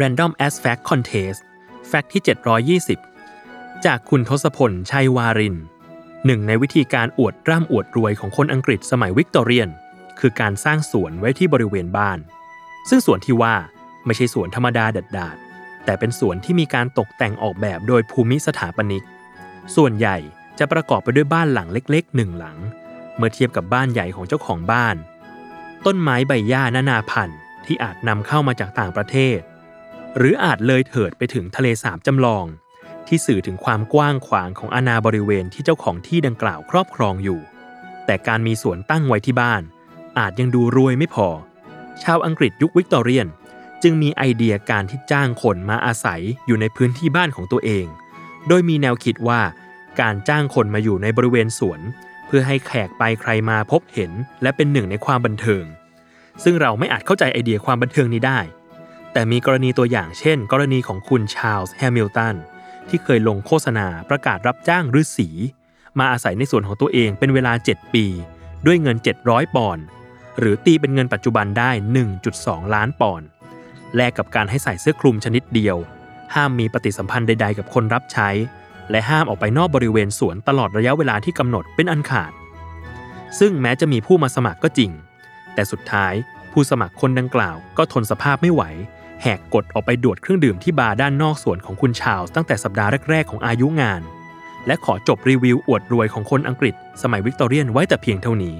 Random as Fact Contest แฟกต์ที่ 720 จากคุณทศพล ชัยวาริน หนึ่งในวิธีการอวดร่ำอวดรวยของคนอังกฤษสมัยวิกตอเรียน คือการสร้างสวนไว้ที่บริเวณบ้าน ซึ่งสวนที่ว่าไม่ใช่สวนธรรมดาดาดแต่เป็นสวนที่มีการตกแต่งออกแบบโดยภูมิสถาปนิก ส่วนใหญ่จะประกอบไปด้วยบ้านหลังเล็กๆหนึ่งหลัง เมื่อเทียบกับบ้านใหญ่ของเจ้าของบ้าน ต้นไม้ใบหญ้านานาพันธุ์ที่อาจนำเข้ามาจากต่างประเทศ หรืออาจเลยเถิดไปถึงทะเลสาบจำลอง ที่สื่อถึงความกว้างขวางของอาณาบริเวณที่เจ้าของที่ดังกล่าวครอบครองอยู่ แต่การมีสวนตั้งไว้ที่บ้าน อาจยังดูรวยไม่พอ ชาวอังกฤษยุควิกตอเรียน จึงมีไอเดียการที่จ้างคนมาอาศัยอยู่ในพื้นที่บ้านของตัวเอง โดยมีแนวคิดว่า การจ้างคนมาอยู่ในบริเวณสวน เพื่อให้แขกไปใครมาพบเห็น และเป็นหนึ่งในความบันเทิง ซึ่งเราไม่อาจเข้าใจไอเดียความบันเทิงนี้ได้ แต่มีกรณีตัวอย่างเช่น กรณีของคุณชาลส์แฮมิลตันที่เคยลงโฆษณาประกาศรับจ้างฤาษีมาอาศัยในสวนของตัวเองเป็นเวลา 7 ปี ด้วยเงิน 700 ปอนด์หรือตีเป็นเงินปัจจุบันได้ 1.2 ล้านปอนด์แลกกับการให้ใส่เสื้อคลุมชนิดเดียว ห้ามมีปฏิสัมพันธ์ใด ๆ กับคนรับใช้ และห้ามออกไปนอกบริเวณสวนตลอดระยะเวลาที่กำหนดเป็นอันขาด ซึ่งแม้จะมีผู้มาสมัครก็จริง แต่สุดท้ายผู้สมัครคนดังกล่าวก็ทนสภาพไม่ไหว หกกฎออกไปดวดเครื่องดื่มที่บาร์ด้านนอกสวนของคุณชาวตั้งแต่สัปดาห์แรกๆของอายุงาน และขอจบรีวิวอวดรวยของคนอังกฤษ สมัยวิกตอเรียนไว้แต่เพียงเท่านี้